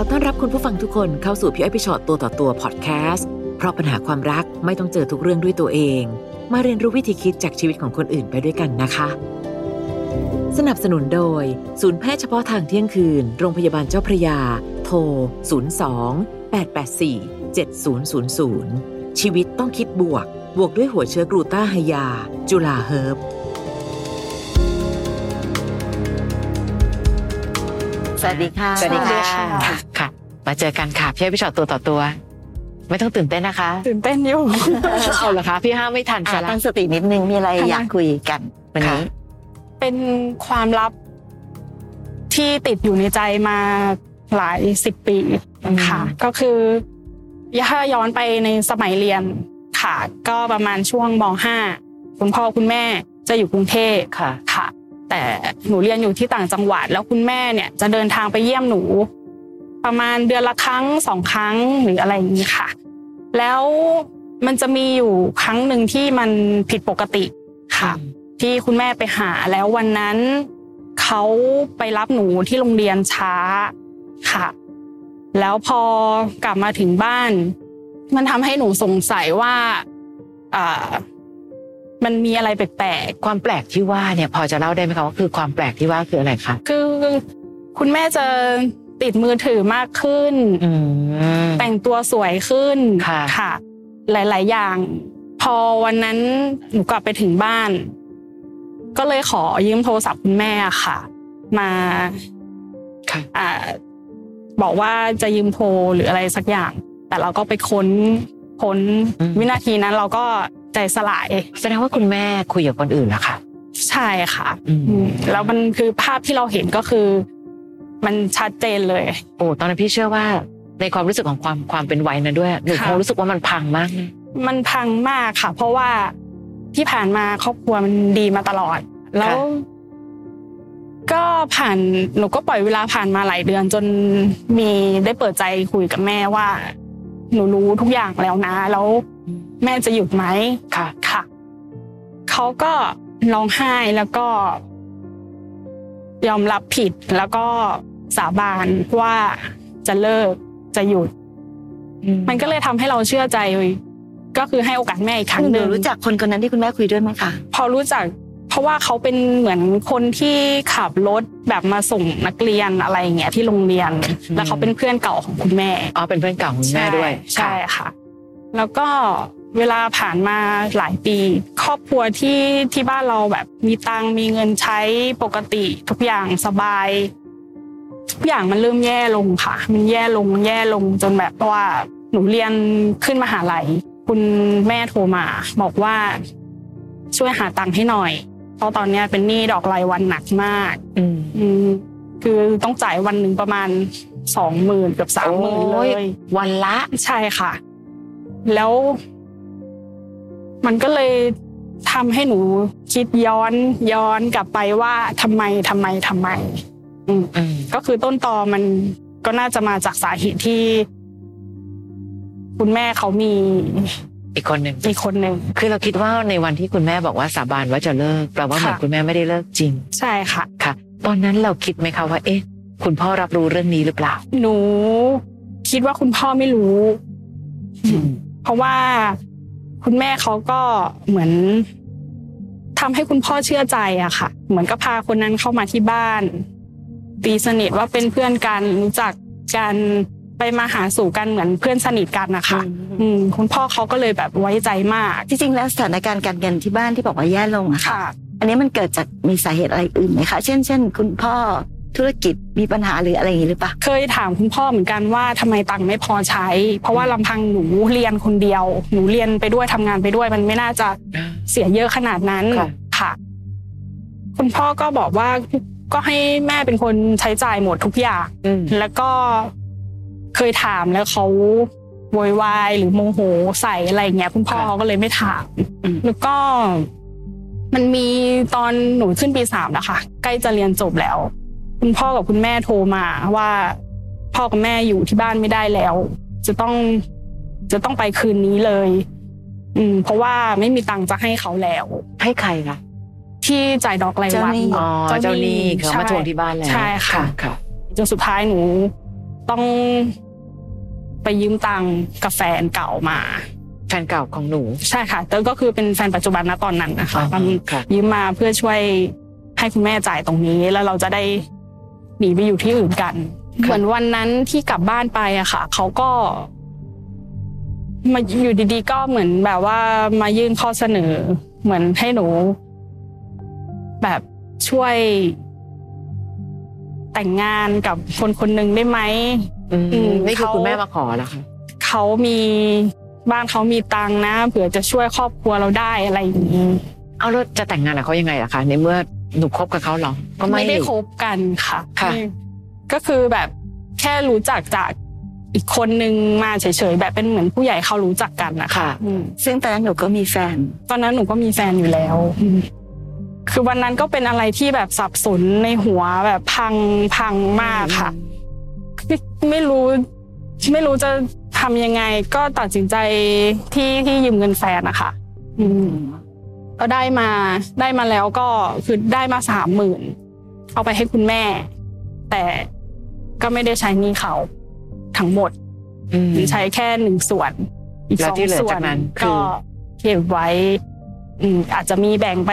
อต้อนรับคุณผู้ฟังทุกคนเข้าสู่พี่อ้อยพี่ชอตตัวต่อตัวพอดแคสต์เพราะปัญหาความรักไม่ต้องเจอทุกเรื่องด้วยตัวเอง มาเรียนรู้วิธีคิดจากชีวิตของคนอื่นไปด้วยกันนะคะ สนับสนุนโดย ศูนย์แพทย์เฉพาะทางเที่ยงคืน โรงพยาบาลเจ้าพระยา โทร 02 884 7000 ชีวิตต้องคิดบวก บวกด้วยหัวเชื้อกลูต้าไฮยา จุฬาเฮิร์บ สวัสดีค่ะสวัสดีค่ะค่ะค่ะมาเจอกันค่ะพี่อ้อยพี่ชอตตัวต่อตัว ไม่ต้องตื่นเต้นนะคะ ตื่นเต้นอยู่เอาเหรอคะพี่ห้ามไม่ทันอะซะละตั้งสตินิดนึงมีอะไรค่ะอยากคุยกันวันนี้เป็นความลับที่ติดอยู่ในใจมาหลายสิบปีค่ะ ก็คือถ้าย้อนไปในสมัยเรียนค่ะ ก็ประมาณช่วงม .5 คุณพ่อคุณแม่จะอยู่กรุงเทพค่ะค่ะ แต่หนูเรียนอยู่ที่ต่างจังหวัด แล้วคุณแม่เนี่ยจะเดินทางไปเยี่ยมหนู ประมาณเดือนละครั้งสองครั้งหรืออะไรอย่างนี้ค่ะ แล้วมันจะมีอยู่ครั้งหนึ่งที่มันผิดปกติค่ะ ที่คุณแม่ไปหาแล้ววันนั้นเขาไปรับหนูที่โรงเรียนช้าค่ะ แล้วพอกลับมาถึงบ้าน มันทำให้หนูสงสัยว่าอ่า มันมีอะไรแปลกความแปลกที่ว่าเนี่ยพอจะเล่าได้ไหมคะว่าคือความแปลกที่ว่าคืออะไรคะๆ คือคุณแม่จะติดมือถือมากขึ้น อืม แต่งตัวสวยขึ้นค่ะค่ะหลาย ๆ อย่าง พอวันนั้นหนูกลับไปถึงบ้าน ก็เลยขอยืมโทรศัพท์คุณแม่ค่ะ มา ค่ะอ่าบอกว่าจะยืมโทรหรืออะไรสักอย่าง แต่เราก็ไปค้นค้นวินาทีนั้นเราก็ ใจสลาย แสดงว่าคุณแม่คุยกับคนอื่นแล้วค่ะใช่ค่ะอืมอืมแล้วมันคือภาพที่เราเห็นก็คือ มันชัดเจนเลย โอ้ตอนนั้นพี่เชื่อว่า ในความรู้สึกของความความเป็นวัยนั้นด้วยหนูค่ะคงรู้สึกว่ามันพังมากนะมันพังมากค่ะ เพราะว่าที่ผ่านมาครอบครัวมันดีมาตลอด แล้ว ก็ผ่านหนูก็ปล่อยเวลาผ่านมาหลายเดือน จนมีได้เปิดใจคุยกับแม่ว่า หนูรู้ทุกอย่างแล้วนะ แล้ว แม่จะหยุดไหมค่ะค่ะเขาก็ร้องไห้แล้วก็ ยอมรับผิดแล้วก็สาบานว่าจะเลิกจะหยุด มันก็เลยทำให้เราเชื่อใจ ก็คือให้โอกาสแม่อีกครั้งหหนูนึ่งรู้จักคนคนนั้นที่คุณแม่คุยด้วยไหมคะพอรู้จัก เพราะว่าเขาเป็นเหมือนคนที่ขับรถแบบมาส่งนักเรียนอะไรอย่างเงี้ยที่โรงเรียน แล้วเขาเป็นเพื่อนเก่าของคุณแม่อ๋อเป็นเพื่อนเก่าของคุณแม่ด้วยใช่ค่ะ แล้วก็ เวลาผ่านมาหลายปี ครอบครัวที่ที่บ้านเราแบบมีตังค์มีเงินใช้ปกติทุกอย่างสบายทุกอย่างมันเริ่มแย่ลงค่ะ มันแย่ลงแย่ลงจนแบบว่าหนูเรียนขึ้นมหาลัยคุณแม่โทรมาบอกว่าช่วยหาตังค์ให้หน่อย เพราะตอนเนี้ยเป็นหนี้ดอกรายวันหนักมากอืมอืมคือต้องจ่ายวันหนึ่งประมาณสองหมื่นกับสามหมื่นโอ้เลยยวันละใช่ค่ะ แล้ว มันก็เลยทำให้หนูคิดย้อนย้อนกลับไปว่าทำไมทำไมทำไมอืมอืมก็คือต้นตอมันก็น่าจะมาจากสาเหตุที่ คุณแม่เขามี อีกคนหนึ่งอีกคนหนึ่งคือเราคิดว่าในวันที่คุณแม่บอกว่าสาบานว่าจะเลิกแปลว่าเหมือนค่ะคุณแม่ไม่ได้เลิกจริง ใช่ค่ะ ค่ะ ตอนนั้นเราคิดไหมคะว่า เอ๊ะ คุณพ่อรับรู้เรื่องนี้หรือเปล่า หนู คิดว่าคุณพ่อไม่รู้ เพราะว่า คุณแม่เขาก็เหมือนทำให้คุณพ่อเชื่อใจอะค่ะ เหมือนก็พาคนนั้นเข้ามาที่บ้าน ตีสนิทว่าเป็นเพื่อนกันรู้จักกันไปมาหาสู่กันเหมือนเพื่อนสนิทกันนะคะอืมคุณพ่อเขาก็เลยแบบไว้ใจมากที่จริงแล้วสถานการณ์การเงินที่บ้านที่บอกว่าแย่ลงอะค่ะค่ะ อันนี้มันเกิดจากมีสาเหตุอะไรอื่นไหมคะ เช่นเช่นคุณพ่อ ธุรกิจมีปัญหาหรืออะไรอย่างนี้หรือเปล่าเคยถามคุณพ่อเหมือนกันว่าทำไมตังค์ไม่พอใช้ เพราะว่าลำพังหนูเรียนคนเดียว หนูเรียนไปด้วยทำงานไปด้วย มันไม่น่าจะเสียเยอะขนาดนั้นค่ะค่ะ คุณพ่อก็บอกว่าก็ให้แม่เป็นคนใช้จ่ายหมดทุกอย่างอืมแล้วก็เคยถามแล้วเขาโวยวายหรือโมโหใส่อะไรอย่างเงี้ย คุณพ่อค่ะเขาก็เลยไม่ถามอืมแล้วก็มันมีตอนหนูขึ้นปีสามแล้วค่ะ ใกล้จะเรียนจบแล้ว คุณพ่อกับคุณแม่โทรมาว่า พ่อกับแม่อยู่ที่บ้านไม่ได้แล้ว จะต้องจะต้องไปคืนนี้เลย อืม เพราะว่าไม่มีตังค์จะให้เขาแล้ว ให้ใครคะที่จ่ายดอกรายวันเจ้าหนี้อ๋อเจ้าหนี้เขามาทวงที่บ้านแล้วใช่ค่ะค่ะจนสุดท้ายหนูต้องไปยืมตังค์กับแฟนเก่ามา แฟนเก่าของหนู ใช่ค่ะแต่ก็คือเป็นแฟนปัจจุบันณตอนนั้นนะคะอ๋อมันค่ะยืมมาเพื่อช่วยให้คุณแม่จ่ายตรงนี้แล้วเราจะได้ หนีไปอยู่ที่อื่นกัน เหมือนวันนั้นที่กลับบ้านไปอะค่ะเขาก็ มาอยู่ดีๆ ก็เหมือนแบบว่ามายื่นข้อเสนอ เหมือนให้หนู แบบช่วย แต่งงานกับคนคนหนึ่งได้ไหมอืมอืมนี่คือเขาคุณแม่มาขอแล้วค่ะเขามีบ้านเขามีตังค์นะเผื่อจะช่วยครอบครัวเราได้อะไรอย่างนี้เอาแล้วจะแต่งงานกับเขายังไงล่ะคะในเมื่อ หนูคบกับเขาเหรอ ก็ไม่ไม่ได้นี่คบกันค่ะ ค่ะไม่ก็คือแบบแค่รู้จักจากอีกคนนึงมาเฉยๆแบบเป็นเหมือนผู้ใหญ่เขารู้จักกันนะคะค่ะอืมซึ่งตอนนั้นหนูก็มีแฟน ตอนนั้นหนูก็มีแฟนอยู่แล้วอืมคือวันนั้นก็เป็นอะไรที่แบบสับสนในหัวแบบพังพังมากค่ะคือไม่รู้ ไม่รู้จะทำยังไง ก็ตัดสินใจที่ที่ยืมเงินแฟนนะคะอืม ก็ได้มาได้มาแล้วก็คือได้มาสามหมื่นเอาไปให้คุณแม่ แต่ก็ไม่ได้ใช้หนี้เขาทั้งหมดอืมใช้แค่หนึ่งส่วน อีกแล้สวองที่เหลือส่วจานกนั้นคือก็เก็บไว้อืมอาจจะมีแบ่งไป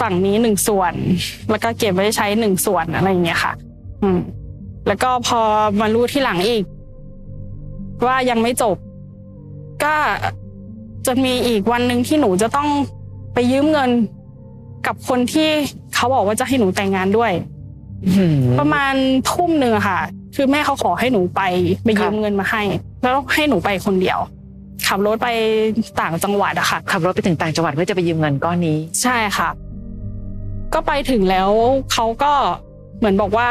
ฝั่งนี้หนึ่งส่วน แล้วก็เก็บไว้ใช้หนึ่งส่วนอะไรอย่างเงี้ยค่ะ อืม แล้วก็พอมารู้ที่หลังอีก ว่ายังไม่จบ ก็ จะมีอีกวันหนึ่งที่หนูจะต้องไปยืมเงิน กับคนที่เขาบอกว่าจะให้หนูแต่งงานด้วยอืมประมาณทุ่มหนึ่งอะค่ะ คือแม่เขาขอให้หนูไปไปยืมครับเงินมาให้ แล้วให้หนูไปคนเดียว ขับรถไปต่างจังหวัดอะค่ะ ขับรถไปถึงต่างจังหวัดเพื่อจะไปยืมเงินก้อนนี้ ใช่ค่ะ ก็ไปถึงแล้วเขาก็เหมือนบอกว่า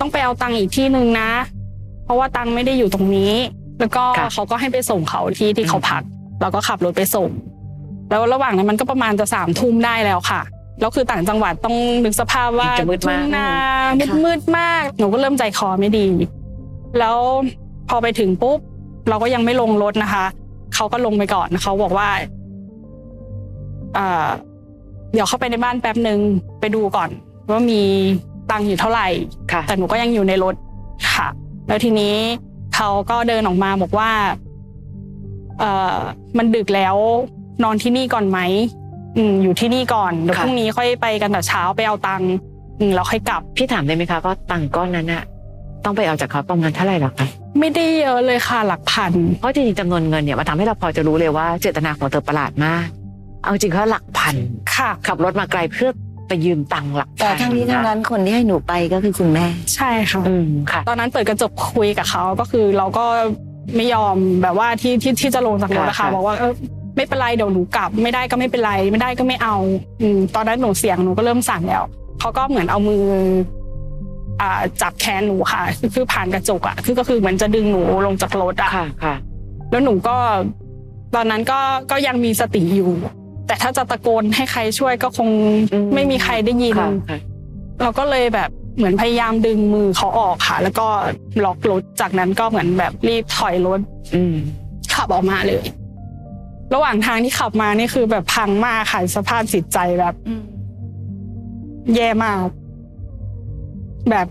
ต้องไปเอาตังค์อีกที่หนึ่งนะ เพราะว่าตังค์ไม่ได้อยู่ตรงนี้ แล้วก็ค่ะเขาก็ให้ไปส่งเขาที่ที่เขาพัก เราก็ขับรถไปส่ง แล้วระหว่างนั้นมันก็ประมาณจะสามทุ่มได้แล้วค่ะแล้วคือต่างจังหวัดต้องนึกสภาพว่าจะมืดมากทุ่งนาค่ะมืดมืดมาก หนูก็เริ่มใจคอไม่ดี แล้วพอไปถึงปุ๊บ เราก็ยังไม่ลงรถนะคะเขาก็ลงไปก่อนเขาบอกว่าอ่าเดี๋ยวเข้าไปในบ้านแป๊บหนึ่งไปดูก่อน ว่ามีตังค์อยู่เท่าไหร่ค่ะแต่หนูก็ยังอยู่ในรถค่ะ แล้วทีนี้เขาก็เดินออกมาบอกว่า เอ่อมันดึกแล้วนอนที่นี่ก่อนไหมอืมอยู่ที่นี่ก่อนเดี๋ยวค่ะพรุ่งนี้ค่อยไปกันแต่เช้าไปเอาตังค์อืมแล้วค่อยกลับ พี่ถามได้ไหมคะว่าตังค์ก้อนนั้นอะต้องไปเอาจากเขาประมาณเท่าไหร่หรอคะไม่ได้เยอะเลยค่ะหลักพัน เพราะจริงๆจำนวนเงินเนี่ยมันทำให้เราพอจะรู้เลยว่าเจตนาของเธอประหลาดมาก เอาจริงเขาหลักพันค่ะ ขับรถมาไกลเพื่อไปยืมตังค์หลักพันแต่ทั้งนี้ทั้งนั้นคนที่ให้หนูไปก็คือคุณแม่ ใช่ค่ะ อืมค่ะ ตอนนั้นเปิดกระจกคุยกับเขาก็คือเราก็ ไม่ยอมแบบว่าที่ที่ที่จะลงจากรถนะค่ะคะบอกว่าเออไม่เป็นไรเดี๋ยวหนูกลับ ไม่ได้ก็ไม่เป็นไร ไม่ได้ก็ไม่เอาอืมตอนนั้นหนูเสียงหนูก็เริ่มสั่นแล้วเขาก็เหมือนเอามืออ่าจับแขนหนูค่ะ คือคือผ่านกระจกอะคือก็คือเหมือนจะดึงหนูลงจากรถอะค่ะค่ะแล้วหนูก็ ตอนนั้นก็ก็ยังมีสติอยู่ แต่ถ้าจะตะโกนให้ใครช่วยก็คงอืมไม่มีใครได้ยินค่ะค่ะเราก็เลยแบบ เหมือนพยายามดึงมือเขาออกค่ะ แล้วก็ล็อกรถจากนั้นก็เหมือนแบบรีบถอยรถอืมขับออกมาเลย ระหว่างทางที่ขับมานี่คือแบบพังมากค่ะสภาพจิตใจแบบแย่มาก แบบ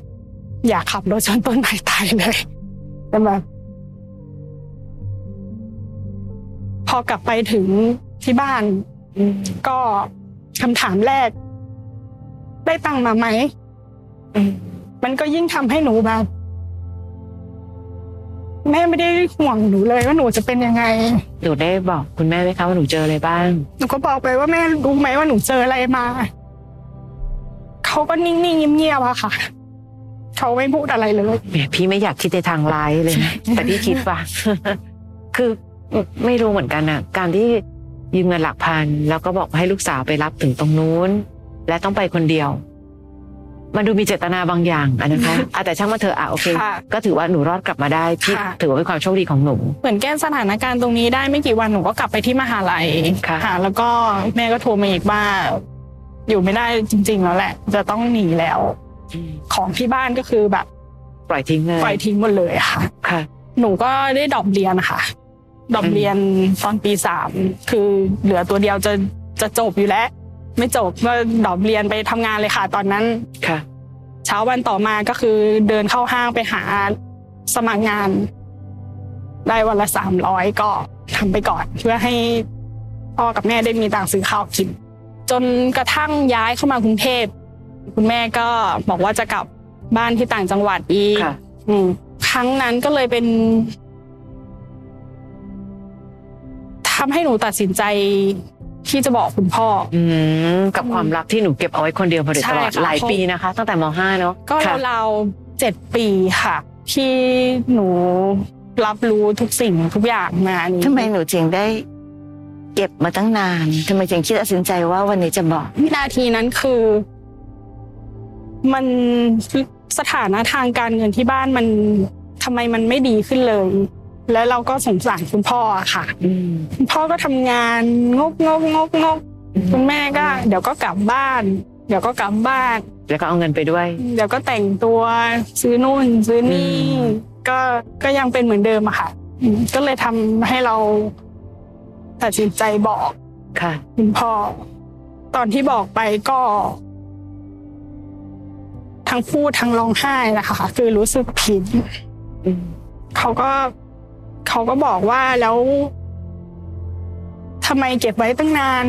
อยากขับรถชนต้นไม้ตายเลยแต่แบบพอกลับไปถึงที่บ้านอืมก็คำถามแรก ได้ตังค์มาไหมอื มมันก็ยิ่งทำให้หนูแบบแม่ไม่ได้ห่วงหนูเลยว่าหนูจะเป็นยังไง หนูได้บอกคุณแม่ไหมคะว่าหนูเจออะไรบ้าง หนูก็บอกไปว่าแม่รู้ไหมว่าหนูเจออะไรมา เขาก็นิ่งๆเงียบๆอะค่ะ เขาไม่พูดอะไรเลยแหมพี่ไม่อยากคิดในทางร้ายเลยนะแต่พี่คิดว่าคือไม่รู้เหมือนกันอะการที่ยืมเงินหลักพันแล้วก็บอกให้ลูกสาวไปรับถึงตรงนู้น และต้องไปคนเดียว มันดูมีเจตนาบางอย่างอะนะคะอะแต่ช่างมาเถอะอะโอเค ค่ะ ก็ถือว่าหนูรอดกลับมาได้ที่ค่ะ ถือว่าเป็นความโชคดีของหนู เหมือนแก้สถานการณ์ตรงนี้ได้ไม่กี่วันหนูก็กลับไปที่มหาลัยค่ะ แล้วก็แม่ก็โทรมาอีกว่า อยู่ไม่ได้จริง ๆ แล้วแหละ จะต้องหนีแล้ว ของที่บ้านก็คือแบบปล่อยทิ้งเลยปล่อยทิ้งหมดเลยค่ะ ค่ะ หนูก็ได้ drop เรียนค่ะ drop เรียนตอนปีสามคือเหลือตัวเดียวจะจะจบอยู่แล้ว ไม่จบก็ drop เรียนไปทำงานเลยค่ะตอนนั้นค่ะ เช้าวันต่อมาก็คือเดินเข้าห้างไปหาสมัครงาน ได้วันละสามร้อยก็ทำไปก่อน เพื่อให้พ่อกับแม่ได้มีตังค์ซื้อข้าวกิน จนกระทั่งย้ายเข้ามากรุงเทพคุณแม่ก็บอกว่าจะกลับบ้านที่ต่างจังหวัดอีกค่ะอืมครั้งนั้นก็เลยเป็นทำให้หนูตัดสินใจ ที่จะบอกคุณพ่อ อืมกับความลับที่หนูเก็บเอาไว้คนเดียวมาโดยตลอดใช่ค่ะหลายปีนะคะ ตั้งแต่ม .5 เนาะก็ค่ะราวๆเจ็ดปีค่ะ ที่หนูรับรู้ทุกสิ่งทุกอย่างมานี้ทำไมหนูจึงได้เก็บมาตั้งนานทำไมจึงคิดตัดสินใจว่าวันนี้จะบอกวินาทีนั้นคือ มันสถานะทางการเงินที่บ้านมันทำไมมันไม่ดีขึ้นเลย แล้วเราก็สงสารคุณพ่ออะค่ะอืมคุณพ่อก็ทำงานงกงกงกงกคุณแม่ก็ เดี๋ยวก็กลับบ้าน เดี๋ยวก็กลับบ้าน แล้วก็เอาเงินไปด้วย เดี๋ยวก็แต่งตัวซื้อนู่นซื้อนี่อืมก็ก็ยังเป็นเหมือนเดิมอะค่ะอืมก็เลยทำให้เราตัดสินใจบอกค่ะคุณพ่อ ตอนที่บอกไปก็ ทั้งพูดทั้งร้องไห้นะคะคือรู้สึกผิดอืมเขาก็ เขาก็บอกว่าแล้วทำไมเก็บไว้ตั้งนาน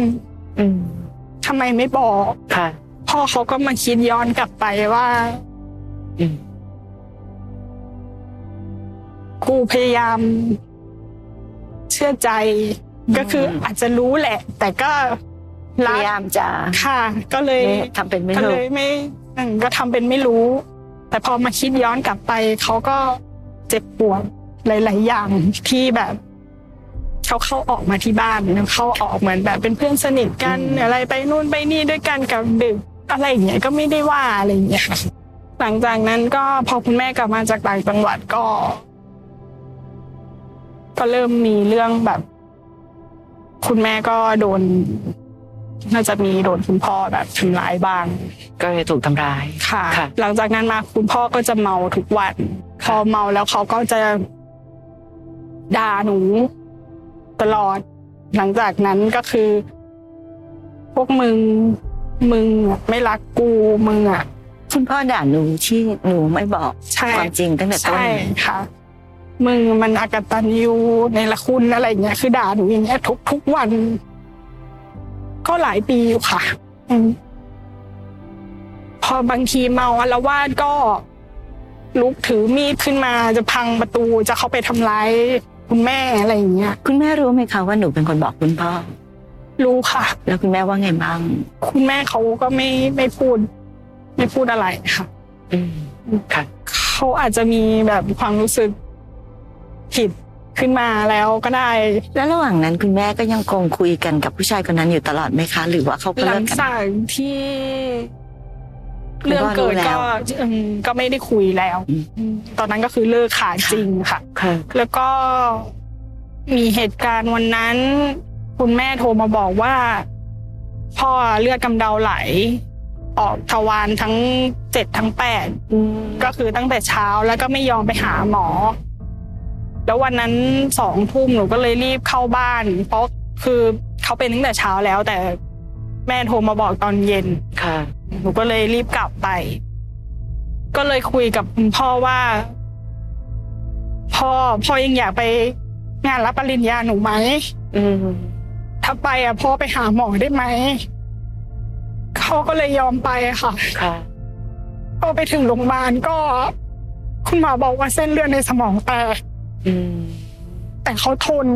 อืมทำไมไม่บอกค่ะพ่อเขาก็มาคิดย้อนกลับไปว่าอืมกูพยายาม เชื่อใจ ก็คืออาจจะรู้แหละ แต่ก็พรักยายามจะค่ะ ก็เลยไม่ทำเป็นไม่ก็รู้เลยไม่อืมก็ทำเป็นไม่รู้ แต่พอมาคิดย้อนกลับไป เขาก็เจ็บปวด หลาย ๆ อย่างที่แบบเขาเข้าออกมาที่บ้านเข้าออกเหมือนแบบเป็นเพื่อนสนิทกันอืมอะไรไปนู่นไปนี่ด้วยกันกับดึกอะไรอย่างเงี้ยก็ไม่ได้ว่าอะไรอย่างเงี้ยค่ะหลังจากนั้นก็พอคุณแม่กลับมาจากต่างจังหวัดก็ ก็เริ่มมีเรื่องแบบ คุณแม่ก็โดน น่าจะมีโดนคุณพ่อแบบทำร้ายบ้าง ก็เลยถูกทำร้ายค่ะค่ะหลังจากนั้นมาคุณพ่อก็จะเมาทุกวันพค่ะอเมาแล้วเขาก็จะ ด่าหนูตลอด หลังจากนั้นก็คือ พวกมึง มึงอะไม่รักกูมึงอะคุณพ่อด่าหนูที่หนูไม่บอกใช่ความจริงตั้งแต่ต้นใช่ค่ะมึงมันอากตันยูในละคุณอะไรอย่างเงี้ยคือด่าหนูอย่างเงี้ยทุกทุกวัน ก็หลายปีอยู่ค่ะอืมพอบางทีเมาอารวาสก็ลุกถือมีดขึ้นมาจะพังประตูจะเข้าไปทำร้าย คุณแม่อะไรอย่างเงี้ย คุณแม่รู้ไหมคะว่าหนูเป็นคนบอกคุณพ่อ รู้ค่ะ แล้วคุณแม่ว่าไงบ้าง คุณแม่เขาก็ไม่ไม่พูด ไม่พูดอะไรค่ะอืมค่ะเขาอาจจะมีแบบความรู้สึกผิดขึ้นมาแล้วก็ได้ แล้วระหว่างนั้นคุณแม่ก็ยังคงคุยกันกับผู้ชายคนนั้นอยู่ตลอดไหมคะ หรือว่าเขาก็หลัเลิงกกัน จากที่คุณ เรื่องพ่อรู้เกิดแล้ก็วอืมก็ไม่ได้คุยแล้วอืมอืมตอนนั้นก็คือเลิกขาดจริงค่ะค่ะ แล้วก็มีเหตุการณ์วันนั้น คุณแม่โทรมาบอกว่า พ่อเลือดกำเดาไหล ออกทวารทั้งเจ็ดทั้งแปดอืมก็คือตั้งแต่เช้าแล้วก็ไม่ยอมไปหาหมอ แล้ววันนั้นสองทุ่มหนูก็เลยรีบเข้าบ้าน เพราะคือเขาเป็นตั้งแต่เช้าแล้วแต่แม่โทรมาบอกตอนเย็นค่ะ หนูก็เลยรีบกลับไป ก็เลยคุยกับคุณพ่อว่า พ่อพ่อยังอยากไปงานรับปริญญาหนูไหมอืมถ้าไปอะพ่อไปหาหมอได้ไหมเขาก็เลยยอมไปค่ะค่ะพอไปถึงโรงพยาบาลก็ คุณหมอบอกว่าเส้นเลือดในสมองแตกอืมแต่เขาทน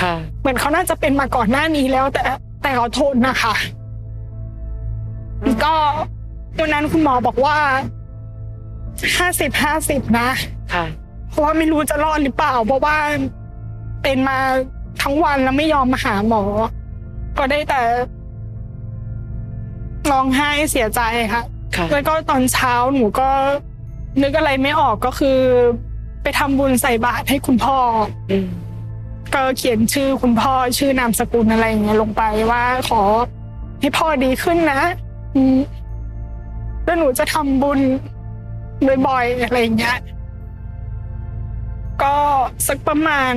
ค่ะ เหมือนเขาน่าจะเป็นมาก่อนหน้านี้แล้ว แต่แต่เขาทนนะคะ ก็วันนั้นคุณหมอบอกว่าห้าสิบห้าสิบนะค่ะเพราะว่าไม่รู้จะรอดหรือเปล่า เพราะว่าเป็นมาทั้งวันแล้วไม่ยอมมาหาหมอ ก็ได้แต่ร้องไห้เสียใจค่ะค่ะแล้วก็ตอนเช้าหนูก็นึกอะไรไม่ออกก็คือ ไปทำบุญใส่บาตรให้คุณพ่ออืมก็เขียนชื่อคุณพ่อชื่อนามสกุลอะไรอย่างเงี้ยลงไปว่าขอให้พ่อดีขึ้นนะ แล้วหนูจะทำบุญบ่อยๆอะไรอย่างเงี้ย ก็สักประมาณ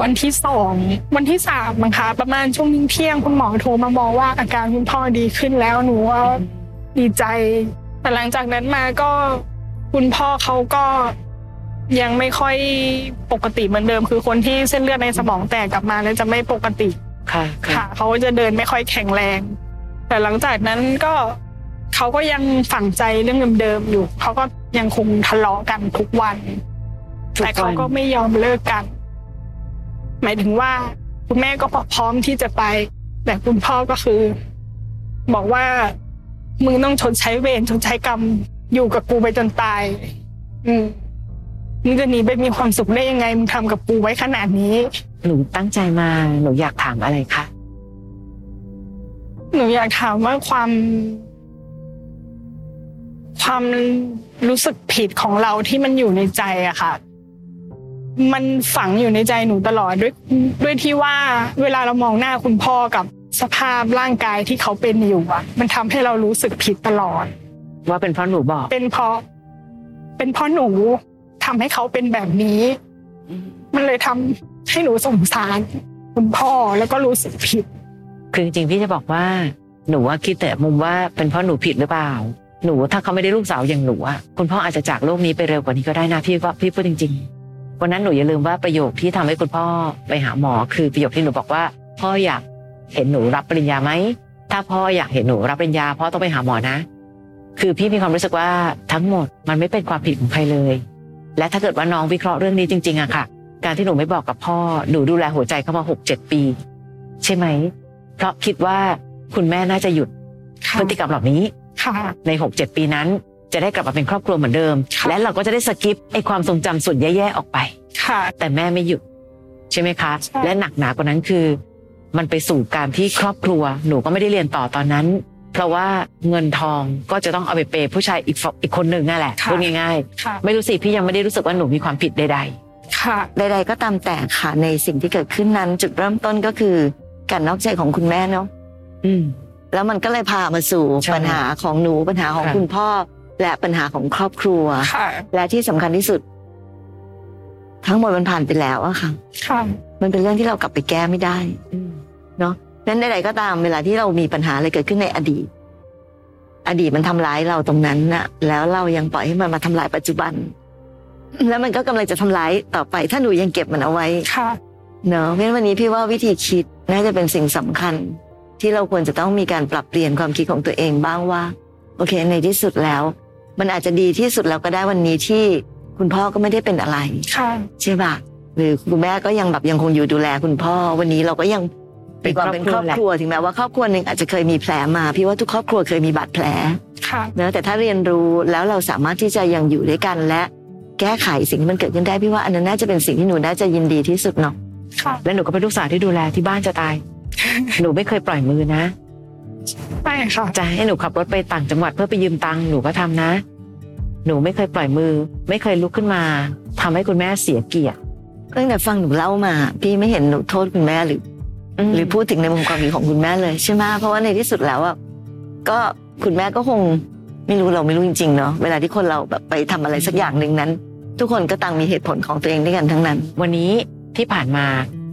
วันที่สองวันที่สามมั้งคะประมาณช่วงเที่ยงคุณหมอโทรมาบอกว่าอาการคุณพ่อดีขึ้นแล้วหนูว่าดีใจ แต่หลังจากนั้นมาก็คุณพ่อเขาก็ยังไม่ค่อยปกติเหมือนเดิม คือคนที่เส้นเลือดในสมองแตกกลับมาแล้วจะไม่ปกติ ค่ะค่ะค่ะเขาจะเดินไม่ค่อยแข็งแรง แต่หลังจากนั้นก็เขาก็ยังฝังใจเรื่องเดิมๆอยู่เขาก็ยังคงทะเลาะกันทุกวันทุกวัน แต่เขาก็ไม่ยอมเลิกกัน หมายถึงว่าคุณแม่ก็พร้อมที่จะไป แต่คุณพ่อก็คือ บอกว่ามึงต้องชดใช้เวรชดใช้กรรมอยู่กับกูไปจนตาย อืม มึงจะหนีไปมีความสุขได้ยังไงมึงทำกับกูไว้ขนาดนี้ หนูตั้งใจมาหนูอยากถามอะไรคะหนูอยากถามว่าความ ความรู้สึกผิดของเราที่มันอยู่ในใจอะค่ะ มันฝังอยู่ในใจหนูตลอดด้วย ด้วยที่ว่าเวลาเรามองหน้าคุณพ่อกับสภาพร่างกายที่เขาเป็นอยู่อะมันทำให้เรารู้สึกผิดตลอด ว่าเป็นเพราะหนูบอก เป็นเพราะ เป็นเพราะหนู ทำให้เขาเป็นแบบนี้ มันเลยทำให้หนูสงสารคุณพ่อแล้วก็รู้สึกผิด คือจริงๆพี่จะบอกว่า หนูว่าคิดแต่มุมว่าเป็นเพราะหนูผิดหรือเปล่า หนูถ้าเขาไม่ได้ลูกสาวอย่างหนูอะคุณพ่ออาจจะจากโลกนี้ไปเร็วกว่านี้ก็ได้นะพี่ว่าพี่พูดจริง ๆ วันนั้นหนูอย่าลืมว่าประโยคที่ทำให้คุณพ่อไปหาหมอ คือประโยคที่หนูบอกว่า พ่ออยากเห็นหนูรับปริญญาไหมถ้าพ่ออยากเห็นหนูรับปริญญาพ่อต้องไปหาหมอนะ คือพี่มีความรู้สึกว่าทั้งหมดมันไม่เป็นความผิดของใครเลย และถ้าเกิดว่าน้องวิเคราะห์เรื่องนี้จริงๆอะค่ะ การที่หนูไม่บอกกับพ่อหนูดูแลหัวใจเขามาหกเจ็ดปี ใช่ไหม เพราะคิดว่าคุณแม่น่าจะหยุดค่ะพฤติกรรมเหล่านี้ค่ะในหกเจ็ดปีนั้น จะได้กลับมาเป็นครอบครัวเหมือนเดิมค่ะและเราก็จะได้สกิปไอความทรงจำส่วนแย่ๆออกไปค่ะแต่แม่ไม่หยุดใช่ไหมคะใช่และหนักหนากว่านั้นคือ มันไปสู่การที่ครอบครัว หนูก็ไม่ได้เรียนต่อตอนนั้น เพราะว่าเงินทองก็จะต้องเอาไปเปย์ผู้ชายอีกฝอีกคนหนึ่งนั่นแหละค่ะพูดง่ายค่ะๆไม่รู้สิพี่ยังไม่ได้รู้สึกว่าหนูมีความผิดใดค่ะใดๆก็ตามแต่ค่ะในสิ่งที่เกิดขึ้นนั้น จุดเริ่มต้นก็คือการนอกใจของคุณแม่เนาะๆอืมแล้วมันก็เลยพามาสู่ใช่ปัญหาของหนูปัญหาของค่ะคุณพ่อ และปัญหาของครอบครัวค่ะและที่สำคัญที่สุด ทั้งหมดมันผ่านไปแล้วอะค่ะค่ะมันเป็นเรื่องที่เรากลับไปแก้ไม่ได้อืมเนาะ นั้นใดๆก็ตามเวลาที่เรามีปัญหาอะไรเกิดขึ้นในอดีต อดีตมันทำร้ายเราตรงนั้นน่ะแล้วเรายังปล่อยให้มันมาทำลายปัจจุบัน แล้วมันก็กำลังจะทำร้ายต่อไป ถ้าหนูยังเก็บมันเอาไว้ค่ะเนอะเพราะฉะนั้นวันนี้พี่ว่าวิธีคิดน่าจะเป็นสิ่งสำคัญ ที่เราควรจะต้องมีการปรับเปลี่ยนความคิดของตัวเองบ้างว่า โอเค ในที่สุดแล้ว มันอาจจะดีที่สุดแล้วก็ได้วันนี้ที่คุณพ่อก็ไม่ได้เป็นอะไรค่ะใช่ป่ะหรือคุณแม่ก็ยังแบบยังคงอยู่ดูแลคุณพ่อ วันนี้เราก็ยัง เป็นความเป็นครอบครัวถึงแม้ว่าครอบครัวหนึ่งอาจจะเคยมีแผลมาพี่ว่าทุกครอบครัวเคยมีบาดแผลค่ะเนอะแต่ถ้าเรียนรู้แล้วเราสามารถที่จะยังอยู่ด้วยกันและแก้ไขสิ่งที่มันเกิดขึ้นได้พี่ว่าอันนั้นน่าจะเป็นสิ่งที่หนูน่าจะยินดีที่สุดเนาะค่ะและหนูก็เป็นลูกสาวที่ดูแลที่บ้านจะตาย หนูไม่เคยปล่อยมือนะไม่ค่ะจะให้หนูขับรถไปต่างจังหวัดเพื่อไปยืมตังค์หนูก็ทำนะ หนูไม่เคยปล่อยมือ ไม่เคยลุกขึ้นมาทำให้คุณแม่เสียเกียรติตั้งแต่ฟังหนูเล่ามา พี่ไม่เห็นหนูโทษคุณแม่หรือ หรือพูดถึงในมุมความคิดของคุณแม่เลยใช่ไหมเพราะว่าในที่สุดแล้วอะก็คุณแม่ก็คงไม่รู้เราไม่รู้จริงๆเนาะเวลาที่คนเราแบบไปทำอะไรสักอย่างหนึ่งนั้น ทุกคนก็ต่างมีเหตุผลของตัวเองด้วยกันทั้งนั้น วันนี้ที่ผ่านมา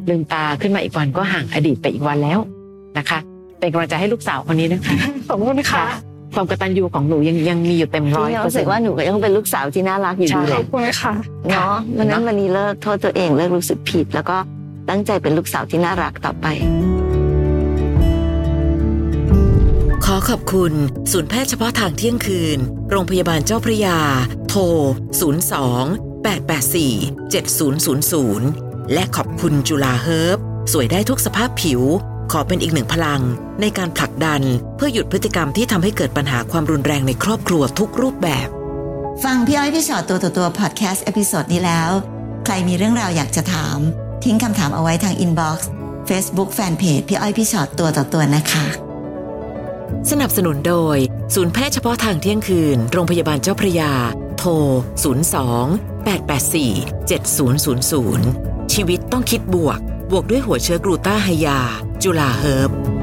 ลืมตาขึ้นมาอีกวันก็ห่างอดีตไปอีกวันแล้วนะคะ เป็นกำลังใจให้ลูกสาวคนนี้นะคะขอบคุณค่ะความกตัญญูของหนูยังยังมีอยู่เต็มร้อยพี่เปอรู้ร์เซ็สึนกต์ว่าหนูก็ยังเป็นลูกสาวที่น่ารักอยู่ดีใช่เลขอยบคุณค่ะเนาะวันนั้นเนอะวันนี้เลิกโทษตัวเองเลิกรู้สึกผิดแล้วก็ ตั้งใจเป็นลูกสาวที่น่ารักต่อไป ขอขอบคุณ ศูนย์แพทย์เฉพาะทางเที่ยงคืน โรงพยาบาลเจ้าพระยา โทร 02 884 7000 และขอบคุณจุฬาเฮิร์บสวยได้ทุกสภาพผิว ขอเป็นอีกหนึ่งพลัง ในการผลักดัน เพื่อหยุดพฤติกรรมที่ทำให้เกิดปัญหาความรุนแรงในครอบครัวทุกรูปแบบ ฟังพี่อ้อยพี่ฉอดตัวต่อตัว podcast episode นี้แล้ว ใครมีเรื่องราวอยากจะถาม ทิ้งคำถามเอาไว้ทาง inbox เฟซบุ๊กแฟนเพจพี่อ้อยพี่ฉอดตัวต่อตัวนะคะ สนับสนุนโดย ศูนย์แพทย์เฉพาะทางเที่ยงคืน โรงพยาบาลเจ้าพระยา โทร 02 884 7000 ชีวิตต้องคิดบวก บวกด้วยหัวเชื้อกลูต้าไฮยา จุลาเฮิร์บ